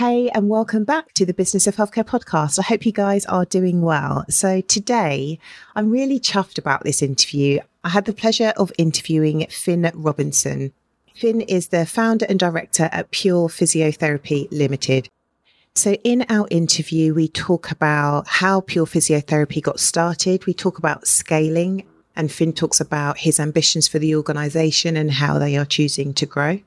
Hey, and welcome back to the Business of Healthcare podcast. I hope you guys are doing well. So, today I'm really chuffed about this interview. I had the pleasure of interviewing Phin Robinson. Phin is the founder and director at Pure Physiotherapy Limited. So, in our interview, we talk about how Pure Physiotherapy got started, we talk about scaling, and Phin talks about his ambitions for the organization and how they are choosing to grow.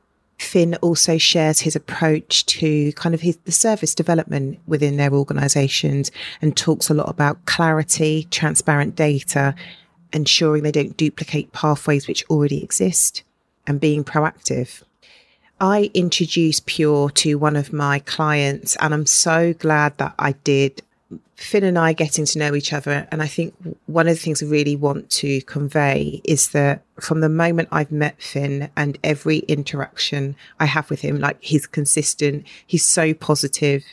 Phin also shares his approach to kind of his, the service development within their organizations and talks a lot about clarity, transparent data, ensuring they don't duplicate pathways which already exist, and being proactive. I introduced Pure to one of my clients, and I'm so glad that I did Phin and I getting to know each other. And I think one of the things I really want to convey is that from the moment I've met Phin and every interaction I have with him, like he's consistent, he's so positive,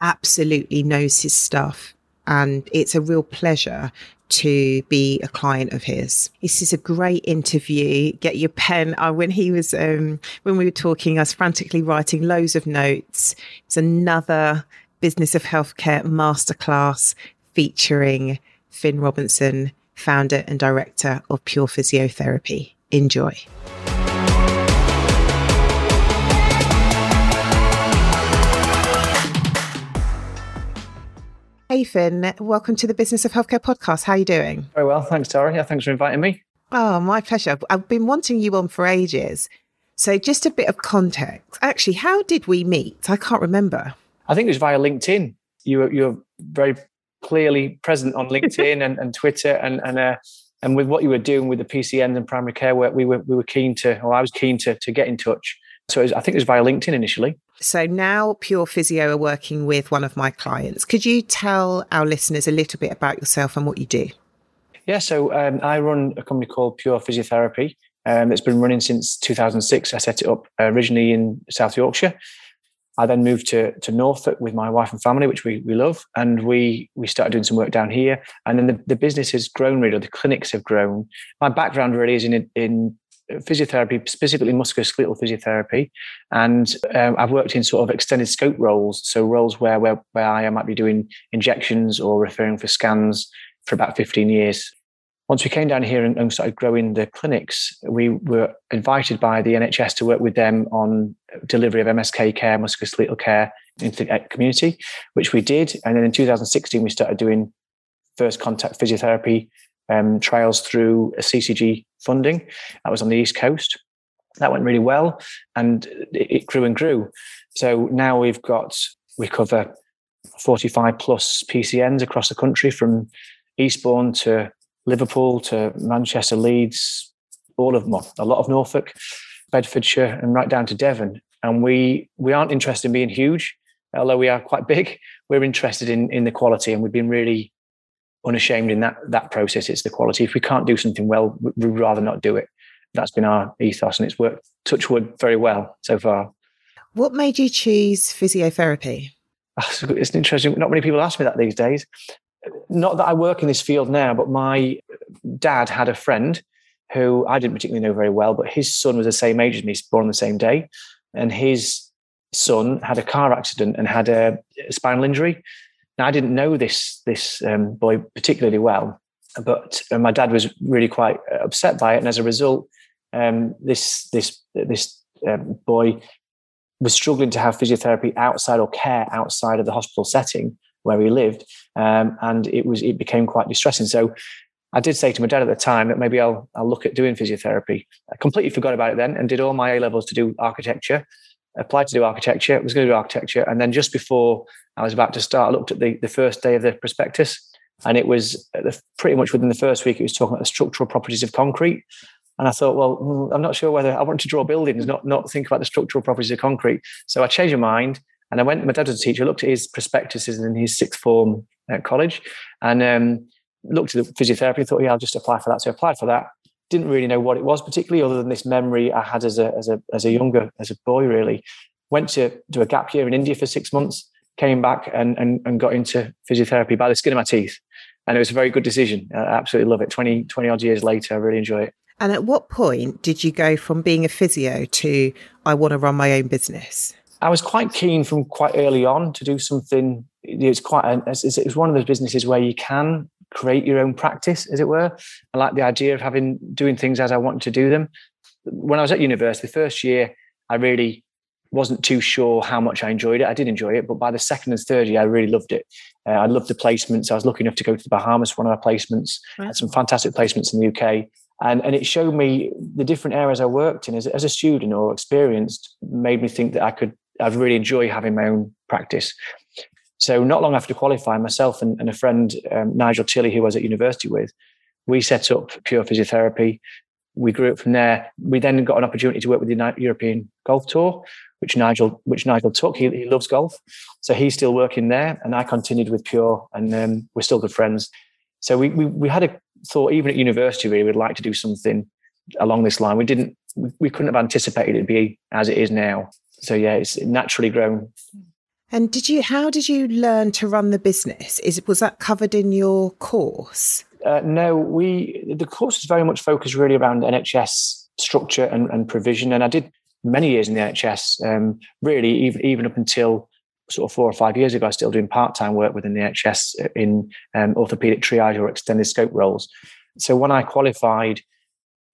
absolutely knows his stuff. And it's a real pleasure to be a client of his. This is a great interview. Get your pen. Uh, when he was, um, when we were talking, I was frantically writing loads of notes. It's another Business of Healthcare Masterclass featuring Phin Robinson, founder and director of Pure Physiotherapy. Enjoy. Hey Phin, welcome to the Business of Healthcare podcast. How are you doing? Very well, thanks, Tara. Yeah, thanks for inviting me. Oh, my pleasure. I've been wanting you on for ages. So, just a bit of context. Actually, how did we meet? I can't remember. I think it was via LinkedIn. You were, you were very clearly present on LinkedIn and, and Twitter, and and uh, and with what you were doing with the PCN and primary care work, we were we were keen to, or I was keen to to get in touch. So was, I think it was via LinkedIn initially. So now Pure Physio are working with one of my clients. Could you tell our listeners a little bit about yourself and what you do? Yeah, so um, I run a company called Pure Physiotherapy. Um, it's been running since 2006. I set it up originally in South Yorkshire. I then moved to to Norfolk with my wife and family, which we we love, and we we started doing some work down here. And then the, the business has grown really, the clinics have grown. My background really is in in physiotherapy, specifically musculoskeletal physiotherapy, and um, I've worked in sort of extended scope roles, so roles where where where I might be doing injections or referring for scans for about 15 years once we came down here and, and, started growing the clinics, we were invited by the NHS to work with them on delivery of MSK care, musculoskeletal care into the community, which we did. And then in 2016, we started doing first contact physiotherapy um, trials through a CCG funding. That was on the East Coast. That went really well and it, it grew and grew. So now we've got, we cover 45 plus PCNs across the country from Eastbourne to Liverpool to Manchester, Leeds, all of them, a lot of Norfolk, Bedfordshire, and right down to Devon. And we we aren't interested in being huge, although we are quite big. We're interested in in the quality, and we've been really unashamed in that that process. It's the quality. If we can't do something well, we'd rather not do it. That's been our ethos, and it's worked touch wood very well so far. What made you choose physiotherapy? It's interesting. Not many people ask me that these days not that I work in this field now, but my dad had a friend who I didn't particularly know very well, but his son was the same age as me, born on the same day. And his son had a car accident and had a, spinal injury. Now, I didn't know this, this um, boy particularly well. but uh, my dad was really quite upset by it, and as a result, um, this this this um, boy was struggling to have physiotherapy outside or care outside of the hospital setting where he lived, um, and it was it became quite distressing. So I did say to my dad at the time that maybe I'll I'll look at doing physiotherapy. I completely forgot about it then and did all my A levels to do architecture. Applied to do architecture, was going to do architecture, and then just before I was about to start, I looked at the the first day of the prospectus, and it was pretty much within the first week. It was talking about the structural properties of concrete, and I thought, well, hmm, I'm not sure whether I want to draw buildings, not not think about the structural properties of concrete. So I changed my mind, and I went. My dad was a teacher. Looked at his prospectuses in his sixth form at college, and um, looked at the physiotherapy, thought, yeah, I'll just apply for that. So I applied for that. Didn't really know what it was particularly, other than this memory I had as a as a as a younger as a boy. Really, went to do a gap year in India for six months. Came back and and, and got into physiotherapy by the skin of my teeth, and it was a very good decision. I absolutely love it. 20, 20 odd years later, I really enjoy it. And at what point did you go from being a physio to I want to run my own business? I was quite keen from quite early on to do something. It's quite it's one of those businesses where you can create your own practice, as it were. I like the idea of having doing things as I want to do them. When I was at university, the first year, I really wasn't too sure how much I enjoyed it. I did enjoy it, but by the second and third year, I really loved it. Uh, I loved the placements. I was lucky enough to go to the Bahamas for one of our placements. Right. Had some fantastic placements in the UK. And, and it showed me the different areas I worked in as, as a student or experienced, made me think that I could, I'd really enjoy having my own practice. So not long after qualifying, myself and, and a friend, um, Nigel Tilley, who I was at university with, we set up Pure Physiotherapy. We grew up from there. We then got an opportunity to work with the European Golf Tour, which Nigel which Nigel took. He, he loves golf, so he's still working there, and I continued with Pure, and um, we're still good friends. So we, we we had a thought even at university really we'd like to do something along this line. We didn't we couldn't have anticipated it'd be as it is now. So yeah, it's naturally grown. And did you? How did you learn to run the business? Is was that covered in your course? Uh, no, we the course is very much focused really around NHS structure and, and provision. And I did many years in the NHS, um, really even even up until sort of four or five years ago. I was still doing part time work within the NHS in um, orthopedic triage or extended scope roles. So when I qualified,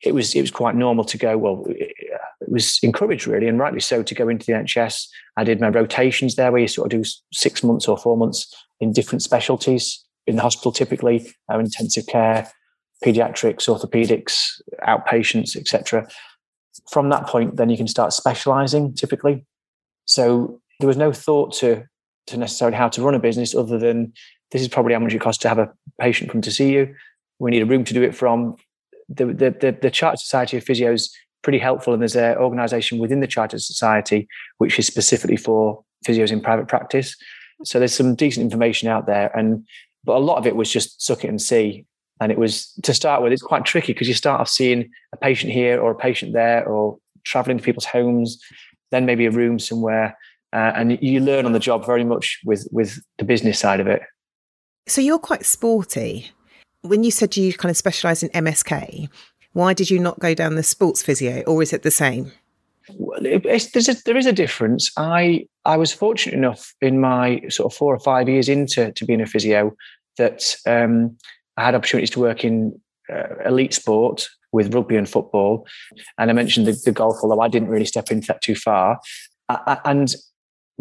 it was it was quite normal to go. Well, it was encouraged really, and rightly so, to go into the NHS. I did my rotations there, where you sort of do six months or four months in different specialties in the hospital, typically uh, intensive care, pediatrics, orthopedics, outpatients, etc. From that point, then you can start specialising typically. So there was no thought to to necessarily how to run a business other than this is probably how much it costs to have a patient come to see you. We need a room to do it from. The the the, the Chartered Society of Physios pretty helpful. And there's an organization within the Chartered Society which is specifically for physios in private practice. So there's some decent information out there. And but a lot of it was just suck it and see. And it was to start with, it's quite tricky because you start off seeing a patient here or a patient there or traveling to people's homes, then maybe a room somewhere. Uh, and you learn on the job very much with with the business side of it. So you're quite sporty. When you said you kind of specialize in MSK, why did you not go down the sports physio, or is it the same? Well, there's a, there is a difference. I I was fortunate enough in my sort of four or five years into to being a physio that um, I had opportunities to work in uh, elite sport with rugby and football, and I mentioned the, the golf, although I didn't really step into that too far. I, and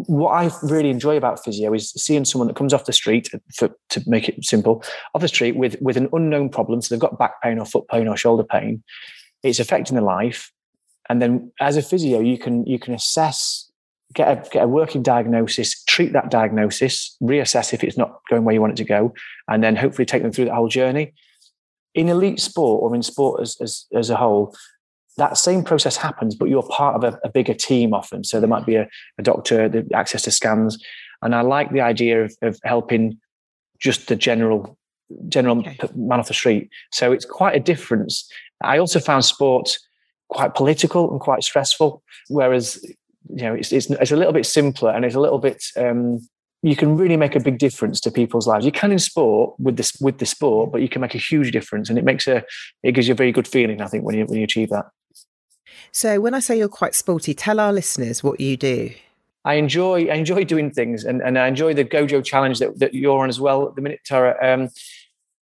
what I really enjoy about physio is seeing someone that comes off the street, for, to make it simple, off the street with with an unknown problem. So they've got back pain or foot pain or shoulder pain. It's affecting their life, and then as a physio, you can you can assess, get a get a working diagnosis, treat that diagnosis, reassess if it's not going where you want it to go, and then hopefully take them through that whole journey. In elite sport or in sport as as, as a whole, that same process happens, but you're part of a, a bigger team often. So there might be a, a doctor, the access to scans. And I like the idea of, of helping just the general general okay. man off the street. So it's quite a difference. I also found sport quite political and quite stressful, whereas you know it's it's, it's a little bit simpler and it's a little bit um, you can really make a big difference to people's lives. You can in sport with this with the sport, but you can make a huge difference, and it makes a it gives you a very good feeling. I think when you when you achieve that. So when I say you're quite sporty, tell our listeners what you do. I enjoy I enjoy doing things, and, and I enjoy the GoJoe challenge that, that you're on as well at the minute, Tara. Um,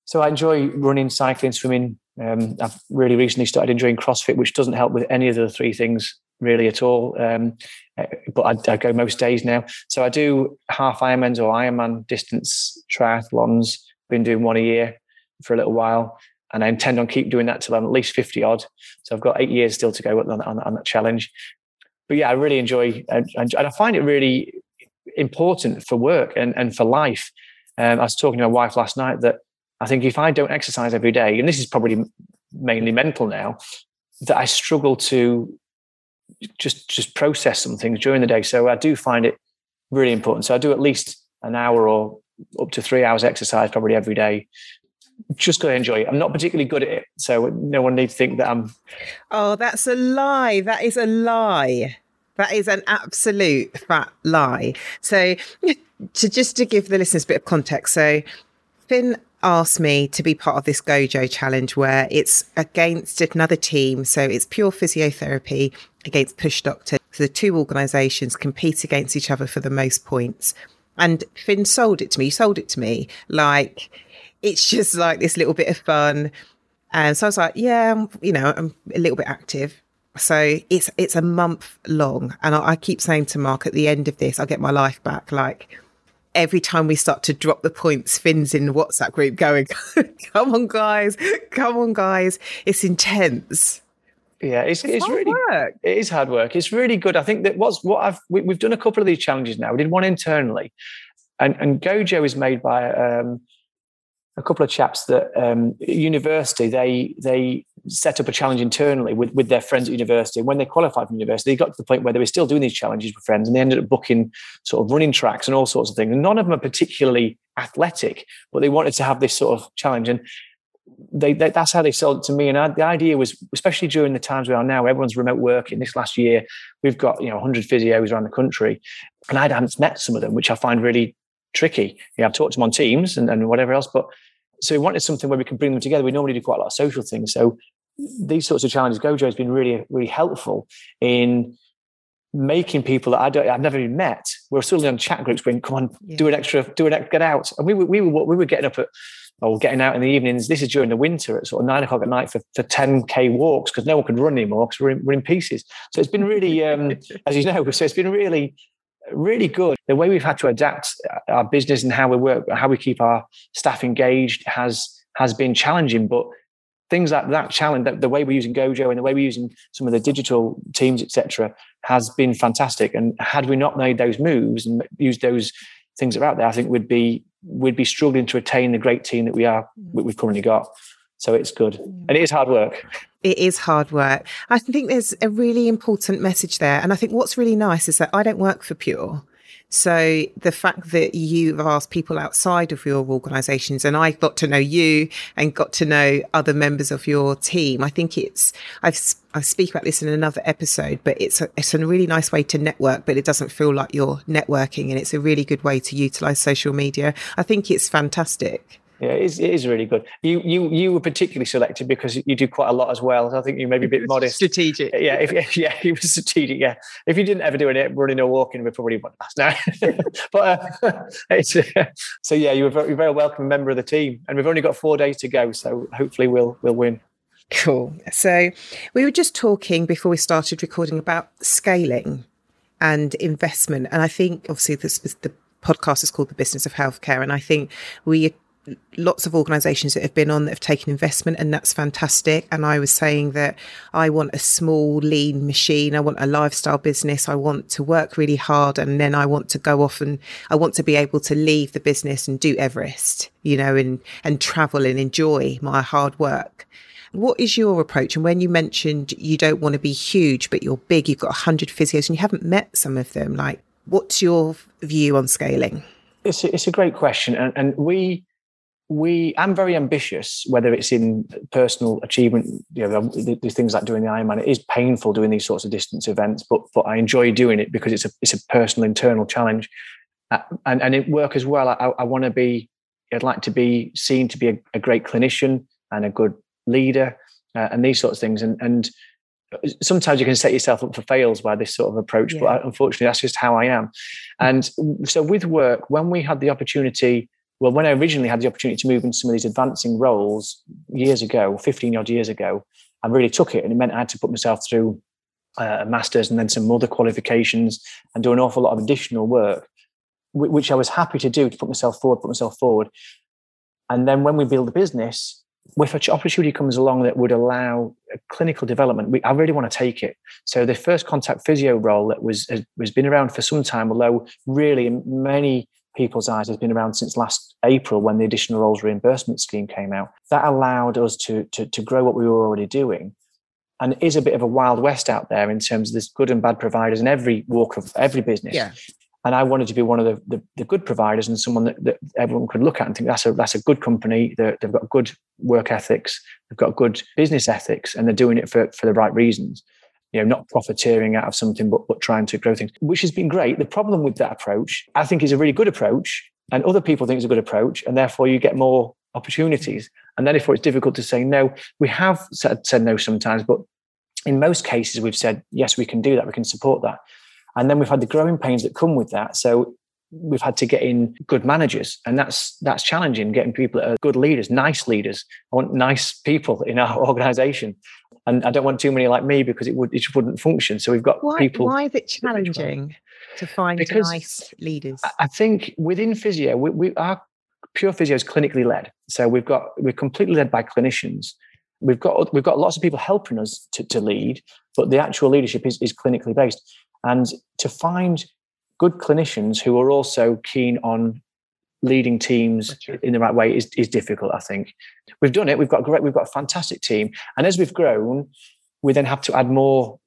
so I enjoy running, cycling, swimming. Um, I've really recently started enjoying CrossFit, which doesn't help with any of the three things really at all. Um, eh, but I, I, go most days now. So I do half Ironmans or Ironman distance triathlons. Been doing one a year for a little while, and I intend on keep doing that till I'm at least fifty odd. So I've got eight years still to go on, on, on that challenge. But yeah, I really enjoy, and, and I find it really important for work and, and for life. Um, I was talking to my wife last night that I think if I don't exercise every day, and this is probably mainly mental now, that I struggle to just just process some things during the day. So I do find it really important. So I do at least an hour or up to three hours exercise probably every day. Just going to enjoy it. I'm not particularly good at it, so no one needs to think that I'm. Oh, that's a lie. That is a lie. That is an absolute fat lie. So, to just to give the listeners a bit of context, so Phin asked me to be part of this GoJoe challenge where it's against another team. So it's pure physiotherapy against Push Doctor. So the two organisations compete against each other for the most points. And Phin sold it to me. He sold it to me like it's just like this little bit of fun. And so I was like, yeah, I'm, you know, I'm a little bit active. So it's it's a month long, and I, I keep saying to Mark at the end of this, I'll get my life back. Like every time we start to drop the points, Phin's in the WhatsApp group going, come on, guys, come on, guys. It's intense. Yeah, it's, it's, it's really work. it is hard work. It's really good. I think that what's what I've we, have done a couple of these challenges now. We did one internally, and and GoJoe is made by um, a couple of chaps that um, university they they set up a challenge internally with, with their friends at university. And when they qualified from university, they got to the point where they were still doing these challenges with friends and they ended up booking sort of running tracks and all sorts of things. And none of them are particularly athletic, but they wanted to have this sort of challenge. And they, they that's how they sold it to me. And I, the idea was, especially during the times we are now, everyone's remote working. This last year, we've got you know 100 physios around the country, and I hadn't met some of them, which I find really tricky. You know, I've talked to them on Teams and, and whatever else, but so we wanted something where we can bring them together. We normally do quite a lot of social things. So these sorts of challenges, GoJoe has been really, really helpful in making people that I don't, I've never even met. We're still on chat groups going, come on, yeah. do an extra, do an extra get out. And we were, we were, we were getting up at, or getting out in the evenings. This is during the winter at sort of nine o'clock at night for, for 10k walks because no one could run anymore because we're in, we're in pieces. So it's been really, um, as you know, so it's been really really good. The way we've had to adapt uh, our business and how we work, how we keep our staff engaged has has been challenging. But things like that challenge, the way we're using GoJoe and the way we're using some of the digital teams, etc., has been fantastic. And had we not made those moves and used those things that are out there, I think we'd be we'd be struggling to attain the great team that we are we've currently got. So it's good, and it is hard work it is hard work. I think there's a really important message there. And I think what's really nice is that I don't work for Pure. So the fact that you've asked people outside of your organizations and I got to know you and got to know other members of your team, I think it's, I've, I speak about this in another episode, but it's a, it's a really nice way to network, but it doesn't feel like you're networking and it's a really good way to utilize social media. I think it's fantastic. Yeah, it is, it is really good. You you you were particularly selected because you do quite a lot as well. I think you may be a bit modest. Strategic. Yeah, if, yeah, he was strategic. Yeah, if you didn't ever do it, running or walking, we probably won last now. but uh, uh, so yeah, you were very, very welcome member of the team, and we've only got four days to go, so hopefully we'll we'll win. Cool. So we were just talking before we started recording about scaling and investment, and I think obviously this the podcast is called the business of healthcare and i think we lots of organizations that have been on that have taken investment and that's fantastic and i was saying that i want a small lean machine i want a lifestyle business i want to work really hard and then i want to go off and i want to be able to leave the business and do everest you know and and travel and enjoy my hard work what is your approach? And when you mentioned you don't want to be huge, but you're big, you've got 100 physios and you haven't met some of them, like, what's your view on scaling? It's a, it's a great question. And, and we, we I'm very ambitious, whether it's in personal achievement, you know, these things like doing the Ironman. It is painful doing these sorts of distance events, but but I enjoy doing it because it's a it's a personal internal challenge, uh, and and it work as well. I, I want to be, I'd like to be seen to be a, a great clinician and a good leader, uh, and these sorts of things. And and sometimes you can set yourself up for fails by this sort of approach, yeah. but unfortunately, that's just how I am. And so with work, when we had the opportunity Well, when I originally had the opportunity to move into some of these advancing roles years ago, 15 odd years ago, I really took it and it meant I had to put myself through uh, a master's and then some other qualifications and do an awful lot of additional work, which I was happy to do to put myself forward, put myself forward. And then when we build a business, if an opportunity comes along that would allow clinical development, we, I really want to take it. So the first contact physio role that was has been around for some time, although really many people's eyes has been around since last April when the additional roles reimbursement scheme came out. That allowed us to, to, to grow what we were already doing. And it is a bit of a wild west out there in terms of there's good and bad providers in every walk of every business. Yeah. And I wanted to be one of the, the, the good providers and someone that, that, everyone could look at and think that's a that's a good company. they have got good work ethics, they've got good business ethics, and they're doing it for, for the right reasons you know, not profiteering out of something, but, but trying to grow things, which has been great. The problem with that approach, I think is a really good approach and other people think it's a good approach. And therefore you get more opportunities. And if it's difficult to say no, we have said, said no sometimes, but in most cases we've said, yes, we can do that. We can support that. And then we've had the growing pains that come with that. So we've had to get in good managers and that's that's challenging getting people that are good leaders nice leaders i want nice people in our organization and I don't want too many like me because it would it wouldn't function. So we've got why, people. Why is it challenging to find because nice leaders? I think within physio, we, we our pure physio is clinically led. So we've got we're completely led by clinicians. We've got we've got lots of people helping us to, to lead, but the actual leadership is, is clinically based. And to find good clinicians who are also keen on leading teams in the right way is, is difficult. I think we've done it. We've got great. We've got a fantastic team, and as we've grown, we then have to add more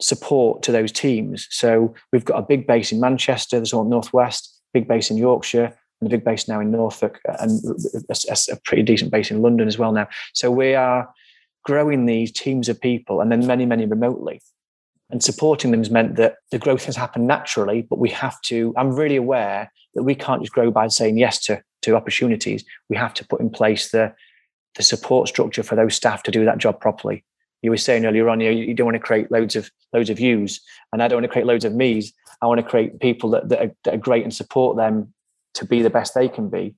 support to those teams. So we've got a big base in Manchester, there's one northwest, big base in Yorkshire, and a big base now in Norfolk, and a, a pretty decent base in London as well now. So we are growing these teams of people, and then many, many remotely. And supporting them has meant that the growth has happened naturally, but we have to. I'm really aware that we can't just grow by saying yes to, to opportunities. We have to put in place the, the support structure for those staff to do that job properly. You were saying earlier on, you, know, you don't want to create loads of loads of yous, and I don't want to create loads of me's. I want to create people that, that are, that are great and support them to be the best they can be.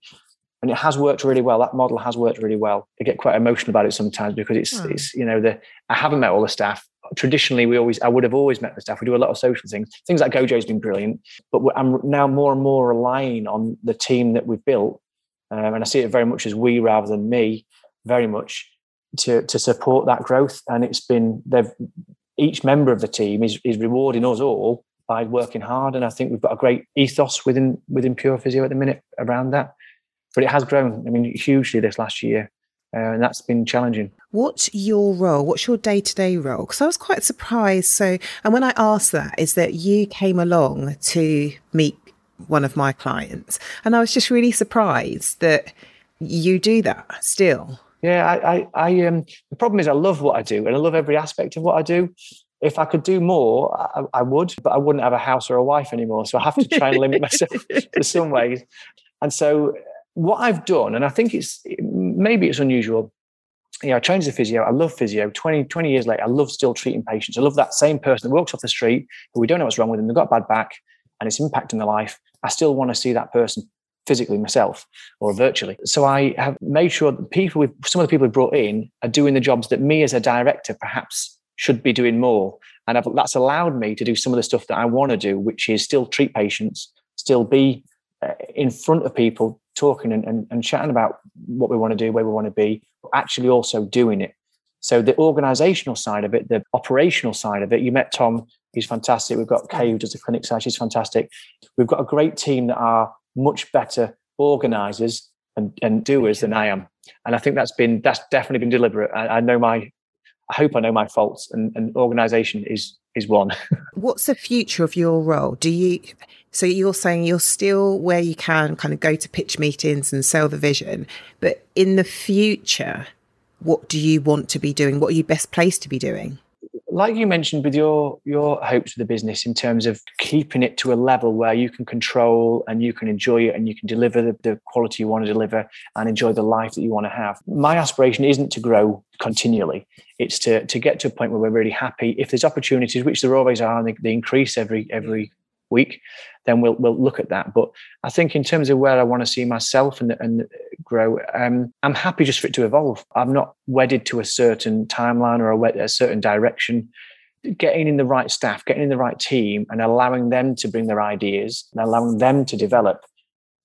And it has worked really well. That model has worked really well. I get quite emotional about it sometimes because it's, hmm. it's you know, the I haven't met all the staff traditionally we always I would have always met the staff. We do a lot of social things. Things like GoJoe's been brilliant, but I'm now more and more relying on the team that we've built, um, and I see it very much as we rather than me, very much to to support that growth. And it's been they've each member of the team is is rewarding us all by working hard, and I think we've got a great ethos within within Pure Physio at the minute around that. But it has grown. I mean, hugely this last year uh, and that's been challenging. What's your role? What's your day to day role? Because I was quite surprised. So, and when I asked that, is that you came along to meet one of my clients, and I was just really surprised that you do that still. Yeah, I, I, I um, the problem is I love what I do, and I love every aspect of what I do. If I could do more, I, I would, but I wouldn't have a house or a wife anymore. So I have to try and limit myself in some ways. And so what I've done, and I think it's maybe it's unusual. Know, I as a physio. I love physio. 20, 20 years later, I love still treating patients. I love that same person that walks off the street who we don't know what's wrong with them. They've got a bad back and it's impacting their life. I still want to see that person physically myself or virtually. So I have made sure that people with some of the people we brought in are doing the jobs that me as a director perhaps should be doing more. And I've, that's allowed me to do some of the stuff that I want to do, which is still treat patients, still be uh, in front of people, talking and, and, and chatting about what we want to do, where we want to be, but actually also doing it. So the organizational side of it, the operational side of it, you met Tom, he's fantastic. We've got Kay who does the clinic side, she's fantastic. We've got a great team that are much better organizers and, and doers than I am. And I think that's been that's definitely been deliberate. I, I know my I hope I know my faults and, and organization is is one. What's the future of your role? Do you so you're saying you're still where you can kind of go to pitch meetings and sell the vision, but in the future, what do you want to be doing? What are you best placed to be doing? Like you mentioned with your your hopes for the business in terms of keeping it to a level where you can control and you can enjoy it and you can deliver the, the quality you want to deliver and enjoy the life that you want to have. My aspiration isn't to grow continually. It's to to get to a point where we're really happy. If there's opportunities, which there always are, and they, they increase every every week, then we'll we'll look at that. But I think in terms of where I want to see myself and and grow, um, I'm happy just for it to evolve. I'm not wedded to a certain timeline or a, a certain direction. Getting in the right staff, getting in the right team, and allowing them to bring their ideas and allowing them to develop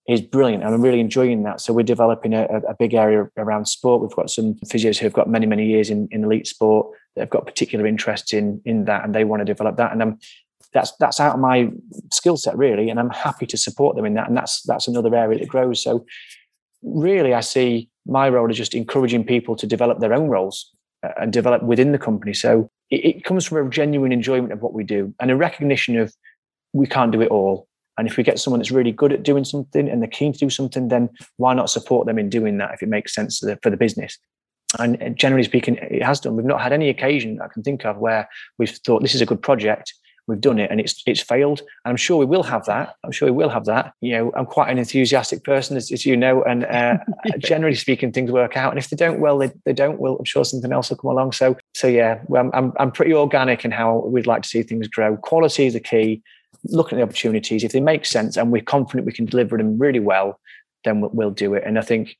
is brilliant and I'm really enjoying that. So we're developing a, a, big area around sport. We've got some physios who have got many, many years in, in elite sport They've got particular interests in in that and they want to develop that. And I'm that's that's out of my skill set really. And I'm happy to support them in that. And that's that's another area that grows. So really I see my role is just encouraging people to develop their own roles uh, and develop within the company. So it, it comes from a genuine enjoyment of what we do and a recognition of we can't do it all and if we get someone that's really good at doing something and they're keen to do something, then why not support them in doing that if it makes sense for the business? And generally speaking, it has done. We've not had any occasion I can think of where we've thought this is a good project. We've done it and it's it's failed. And I'm sure we will have that. I'm sure we will have that. You know, I'm quite an enthusiastic person, as, as you know, and uh, generally speaking, things work out. And if they don't, well, they, they don't. Well, I'm sure something else will come along. So so yeah, well, I'm I'm pretty organic in how we'd like to see things grow. Quality is the key looking at the opportunities. If they make sense and we're confident we can deliver them really well, then we'll, we'll do it. And I think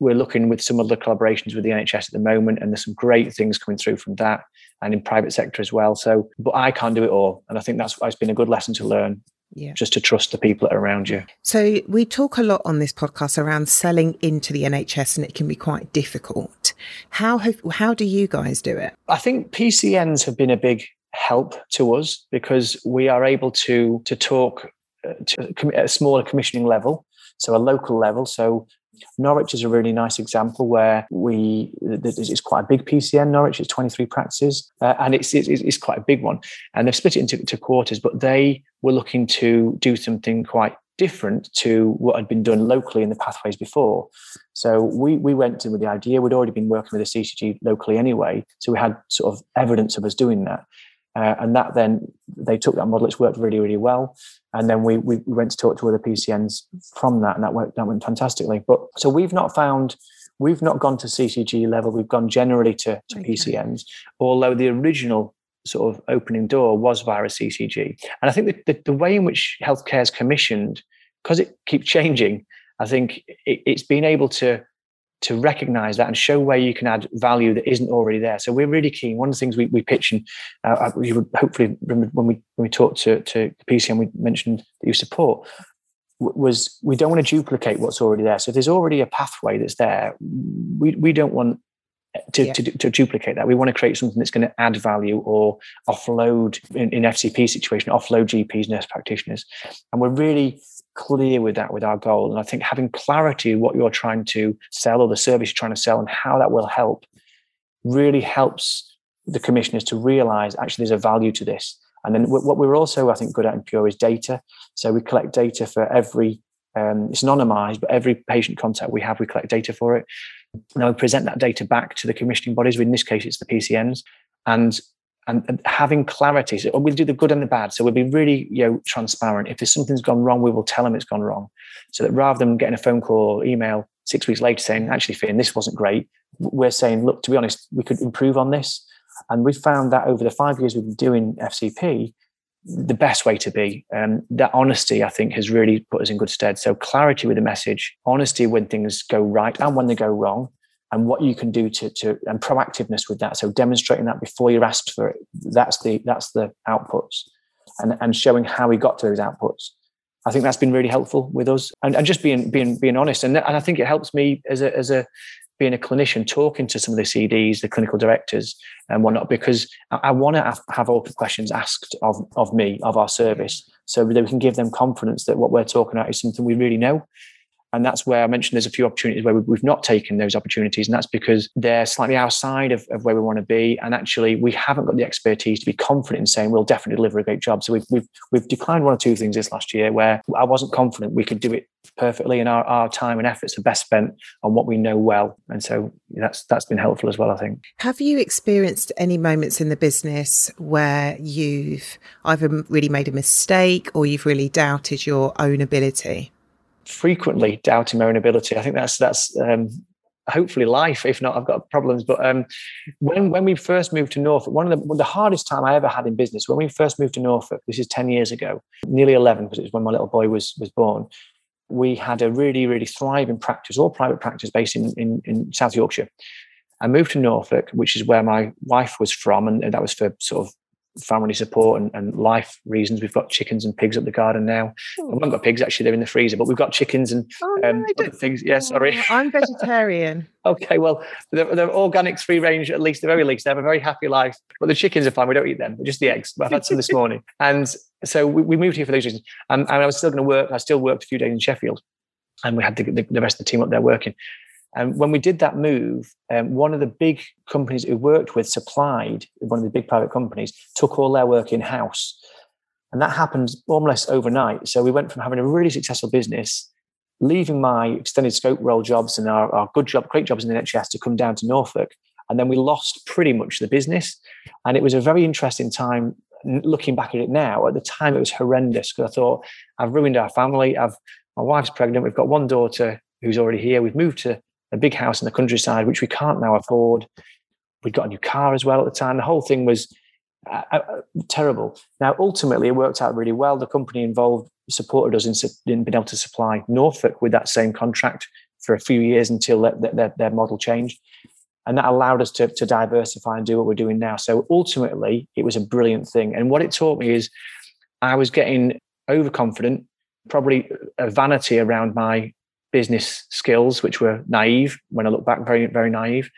we're looking with some other collaborations with the NHS at the moment, and there's some great things coming through from that, and in private sector as well. So, but I can't do it all, and I think that's it's been a good lesson to learn. Yeah. Just to trust the people around you. So, we talk a lot on this podcast around selling into the NHS, and it can be quite difficult. How have, how do you guys do it? I think PCNs have been a big help to us because we are able to to talk uh, to a smaller commissioning level, so a local level. So Norwich is a really nice example where we it's quite a big PCN. Norwich is 23 practices, uh, and it's, it's, it's quite a big one. And they've split it into, into quarters, but they were looking to do something quite different to what had been done locally in the pathways before. So we we went in with the idea. We'd already been working with the CCG locally anyway, so we had sort of evidence of us doing that. Uh, and that then they took that model. It's worked really, really well. And then we, we went to talk to other PCNs from that, and that went that went fantastically. But so we've not found we've not gone to CCG level. We've gone generally to, to okay. PCNs, although the original sort of opening door was via a CCG. And I think the, the, the way in which healthcare is commissioned, because it keeps changing, I think it, it's been able to to recognize that and show where you can add value that isn't already there. So we're really keen. One of the things we, we pitch, and uh, you would hopefully remember when we when we talked to to PCN, we mentioned that you support was we don't want to duplicate what's already there. So if there's already a pathway that's there, we we don't want to, yeah. to, to, duplicate that. We want to create something that's going to add value or offload in, in FCP situation, offload GPs, nurse practitioners. And we're really clear with that with our goal. And I think having clarity what you're trying to sell or the service you're trying to sell and how that will help really helps the commissioners to realize actually there's a value to this. And then what we're also, I think, good at in Pure is data. So we collect data for every, um, it's anonymized, but every patient contact we have, we collect data for it. Now we present that data back to the commissioning bodies. In this case, it's the PCNs. And and, and, having clarity. So we'll do the good and the bad. So we'll be really, you know, transparent. If there's something's gone wrong, we will tell them it's gone wrong. So that rather than getting a phone call or email six weeks later saying, actually, Phin, this wasn't great, we're saying, look, to be honest, we could improve on this. And we've found that over the five years we've been doing FCP, the best way to be. Um, that honesty, I think, has really put us in good stead. So clarity with the message, honesty when things go right and when they go wrong, and what you can do to, to and proactiveness with that. So demonstrating that before you're asked for it. That's the that's the outputs, and and showing how we got to those outputs. I think that's been really helpful with us, and, and just being being being honest. And and I think it helps me as a as a being a clinician talking to some of the CDs, the clinical directors, and whatnot, because I, I want to have, have all the questions asked of of me of our service, so that we can give them confidence that what we're talking about is something we really know and that's where I mentioned there's a few opportunities where we've not taken those opportunities. And that's because they're slightly outside of, of where we want to be. And actually, we haven't got the expertise to be confident in saying we'll definitely deliver a great job. So we've, we've, we've declined one or two things this last year where I wasn't confident we could do it perfectly. And our, our time and efforts are best spent on what we know well. And so that's, that's been helpful as well, I think. Have you experienced any moments in the business where you've either really made a mistake or you've really doubted your own ability? Frequently doubting my own ability. I think that's that's um, hopefully life. If not, I've got problems. But um, when when we first moved to Norfolk, one of the, the hardest time I ever had in business when we first moved to Norfolk. This is ten years ago, nearly eleven, because it was when my little boy was was born. We had a really really thriving practice, all private practice, based in in, in South Yorkshire. I moved to Norfolk, which is where my wife was from, and that was for sort of family support and, and, life reasons. We've got chickens and pigs up the garden now. Oh. We haven't got pigs actually; they're in the freezer, but we've got chickens and oh, no, um, things. Yeah, sorry. Oh, I'm vegetarian. okay, well, they're, they're, organic, free range at least. The very least, they have a very happy life. But the chickens are fine. We don't eat them; just the eggs. But I've had some this morning, and so we, we, moved here for those reasons. And, and I was still going to work. I still worked a few days in Sheffield, and we had the, the, the rest of the team up there working. And when we did that move, um, one of the big companies we worked with supplied, one of the big private companies, took all their work in house. And that happened almost overnight. So we went from having a really successful business, leaving my extended scope role jobs and our, our good job, great jobs in the NHS to come down to Norfolk. And then we lost pretty much the business. And it was a very interesting time looking back at it now. At the time, it was horrendous because I thought, I've ruined our family. I've my wife's pregnant. We've got one daughter who's already here. We've moved to a big house in the countryside, which we can't now afford. We'd got a new car as well at the time. The whole thing was uh, uh, terrible. Now, ultimately, it worked out really well. The company involved supported us in, in being able to supply Norfolk with that same contract for a few years until their, their, their model changed. And that allowed us to, to diversify and do what we're doing now. So ultimately, it was a brilliant thing. And what it taught me is I was getting overconfident, probably a vanity around my business skills, which were naive when I look back, very, very naive,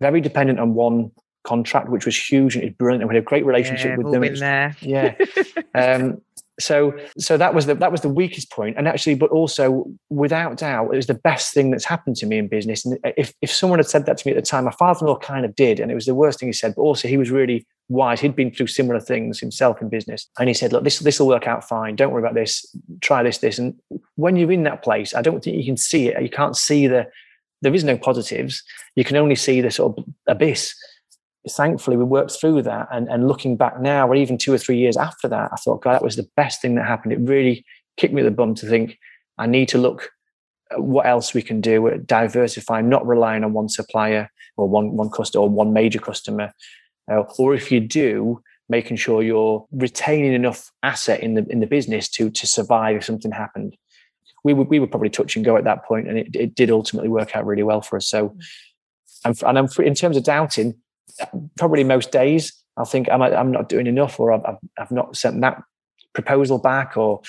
very dependent on one contract, which was huge and it was brilliant. And we had a great relationship yeah, with them. Been there. Yeah. um, so so that was the that was the weakest point and actually but also without doubt it was the best thing that's happened to me in business and if if someone had said that to me at the time my father-in-law kind of did and it was the worst thing he said but also he was really wise he'd been through similar things himself in business and he said look this this will work out fine. Don't worry about this. Try this this. And when you're in that place i don't think you can see it. You can't see the there is no positives. You can only see the sort of abyss. Thankfully we worked through that and, and looking back now or even two or three years after that i thought god that was the best thing that happened. It really kicked me the bum to think i need to look at what else we can do. Diversify not relying on one supplier or one one customer or one major customer uh, or if you do making sure you're retaining enough asset in the in the business to to survive if something happened. We were, we were probably touch and go at that point and it, it did ultimately work out really well for us. So and, and I'm, in terms of doubting probably most days I'll think I'm I'm not doing enough, or I've I've not sent that proposal back, or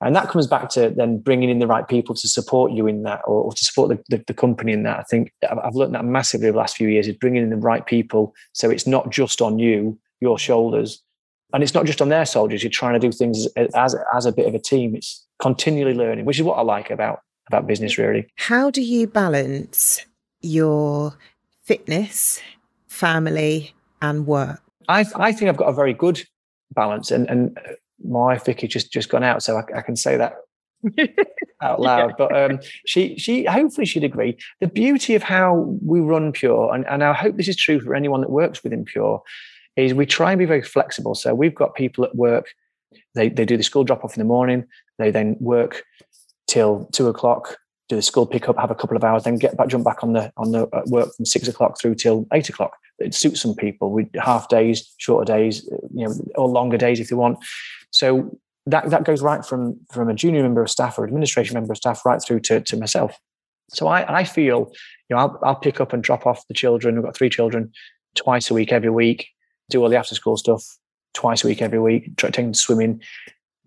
and that comes back to then bringing in the right people to support you in that, or, or to support the, the, the, company in that. I think I've learned that massively over the last few years is bringing in the right people, so it's not just on you, your shoulders, and it's not just on their shoulders. You're trying to do things as as, as a bit of a team. It's continually learning, which is what I like about about business. Really, how do you balance your fitness family, and work? I, I think I've got a very good balance, and and my Vicky just just gone out, so I, I can say that out loud. Yeah. But um, she she hopefully she'd agree. The beauty of how we run Pure, and, and I hope this is true for anyone that works within Pure, is we try and be very flexible. So we've got people at work. They they do the school drop off in the morning. They then work till two o'clock do the school pick up, have a couple of hours, then get back, jump back on the on the work from six o'clock through till eight o'clock. It suits some people. with half days, shorter days, you know, or longer days if they want. So that that goes right from from a junior member of staff or administration member of staff right through to, to myself. So I, I feel, you know, I'll, I'll pick up and drop off the children. We've got three children twice a week, every week. Do all the after school stuff twice a week, every week. Try, them swimming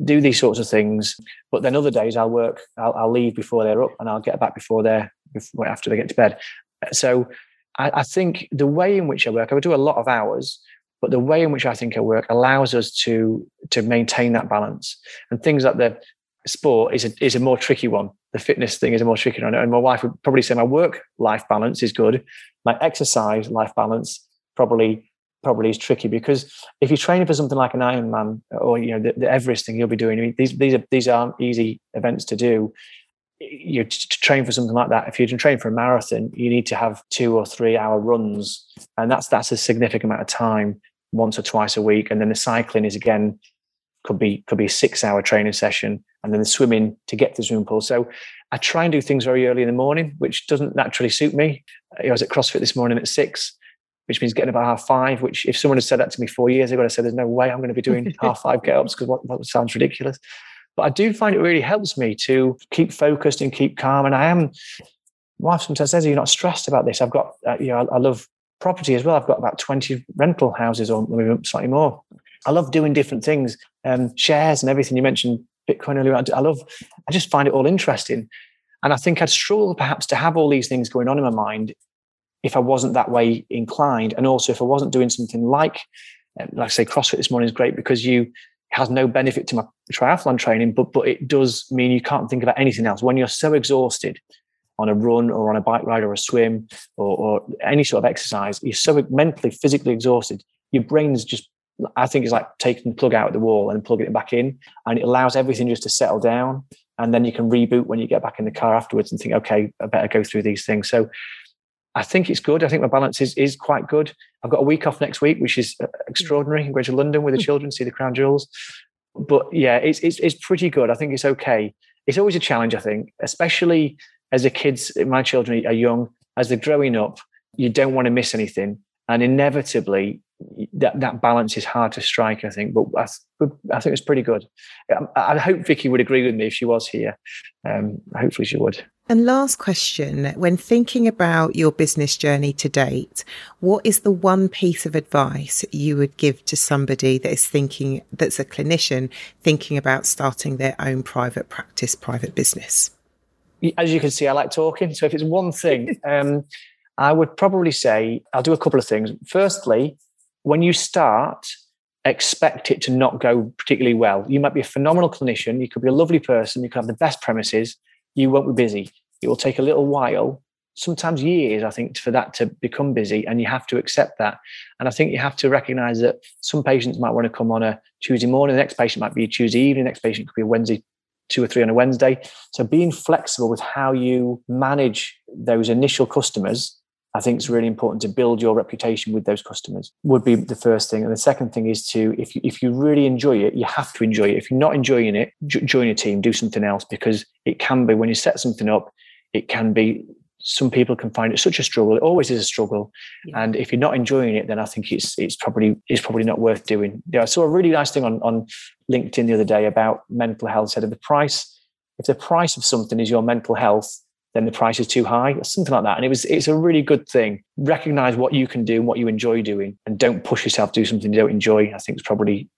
do these sorts of things. But then other days I'll work, I'll, I'll leave before they're up and I'll get back before they're before, after they get to bed. So I, I, think the way in which I work, I would do a lot of hours, but the way in which I think I work allows us to to maintain that balance. And things like the sport is a is a more tricky one. The fitness thing is a more tricky one. And my wife would probably say my work life balance is good. My exercise life balance probably probably is tricky because if you're training for something like an Ironman or you know the, the Everest thing you'll be doing, I mean, these these are these aren't easy events to do. You to train for something like that. If you're to train for a marathon, you need to have two or three hour runs, and that's that's a significant amount of time once or twice a week. And then the cycling is again could be could be a six hour training session, and then the swimming to get to the swimming pool. So I try and do things very early in the morning, which doesn't naturally suit me. I was at CrossFit this morning at six, which means getting about half five, which if someone had said that to me four years ago, I'd said, there's no way I'm going to be doing half five get ups because what, what sounds ridiculous. But I do find it really helps me to keep focused and keep calm. And I am, my wife sometimes says, Are you're not stressed about this. I've got, uh, you know, I, I, love property as well. I've got about 20 rental houses or maybe slightly more. I love doing different things, um, shares and everything. You mentioned Bitcoin earlier. I love, I just find it all interesting. And I think I'd struggle perhaps to have all these things going on in my mind if I wasn't that way inclined. And also if I wasn't doing something like, uh, like I say, CrossFit this morning is great because you, has no benefit to my triathlon training, but but it does mean you can't think about anything else. When you're so exhausted on a run or on a bike ride or a swim or, or any sort of exercise, you're so mentally, physically exhausted. Your brain's just, I think, it's like taking the plug out of the wall and plugging it back in, and it allows everything just to settle down. And then you can reboot when you get back in the car afterwards and think, okay, I better go through these things. So I think it's good. I think my balance is is quite good. I've got a week off next week, which is uh, extraordinary. I'm going to London with the hmm. children, see the crown jewels. But yeah, it's, it's it's pretty good. I think it's okay. It's always a challenge, I think, especially as the kids, my children are young, as they're growing up, you don't want to miss anything. And inevitably, that, that balance is hard to strike, I think. But I, I think it's pretty good. I, I hope Vicky would agree with me if she was here. Um, hopefully, she would. And last question when thinking about your business journey to date, what is the one piece of advice you would give to somebody that is thinking, that's a clinician thinking about starting their own private practice, private business? As you can see, I like talking. So if it's one thing, um, I would probably say I'll do a couple of things. Firstly, when you start, expect it to not go particularly well. You might be a phenomenal clinician, you could be a lovely person, you could have the best premises you won't be busy. It will take a little while, sometimes years, I think, for that to become busy. And you have to accept that. And I think you have to recognize that some patients might want to come on a Tuesday morning, the next patient might be a Tuesday evening, the next patient could be a Wednesday, two or three on a Wednesday. So being flexible with how you manage those initial customers I think it's really important to build your reputation with those customers would be the first thing. And the second thing is to, if you, if you really enjoy it, you have to enjoy it. If you're not enjoying it, join a team, do something else because it can be when you set something up, it can be, some people can find it such a struggle. It always is a struggle. Yeah. And if you're not enjoying it, then I think it's, it's probably, it's probably not worth doing. Yeah. I saw a really nice thing on, on LinkedIn the other day about mental health said if the price, if the price of something is your mental health, then the price is too high, or something like that. And it was it's a really good thing. Recognize what you can do and what you enjoy doing, and don't push yourself to do something you don't enjoy. I think it's probably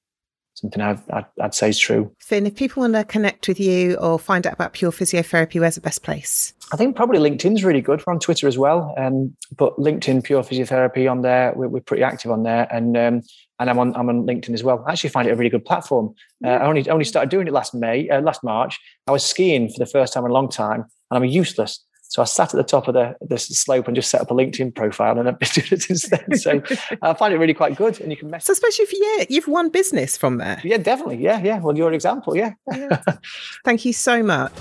something I'd, I'd, I'd, say is true. Phin, if people want to connect with you or find out about Pure Physiotherapy, where's the best place? I think probably LinkedIn's really good. We're on Twitter as well, um, but LinkedIn Pure Physiotherapy on there. We're, we're pretty active on there, and um, and I'm on I'm on LinkedIn as well. I actually find it a really good platform. Uh, I only only started doing it last May, uh, last March. I was skiing for the first time in a long time, and I'm useless. So I sat at the top of the, the slope and just set up a LinkedIn profile, and I've been doing it since then. So uh, I find it really quite good, and you can mess. So especially if yeah, you've won business from there. Yeah, definitely. Yeah, yeah. Well, your example, yeah. yeah. Thank you so much.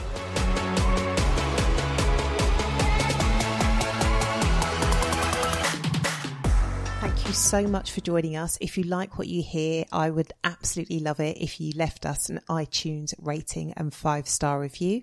Thank you so much for joining us. If you like what you hear, I would absolutely love it if you left us an iTunes rating and five star review.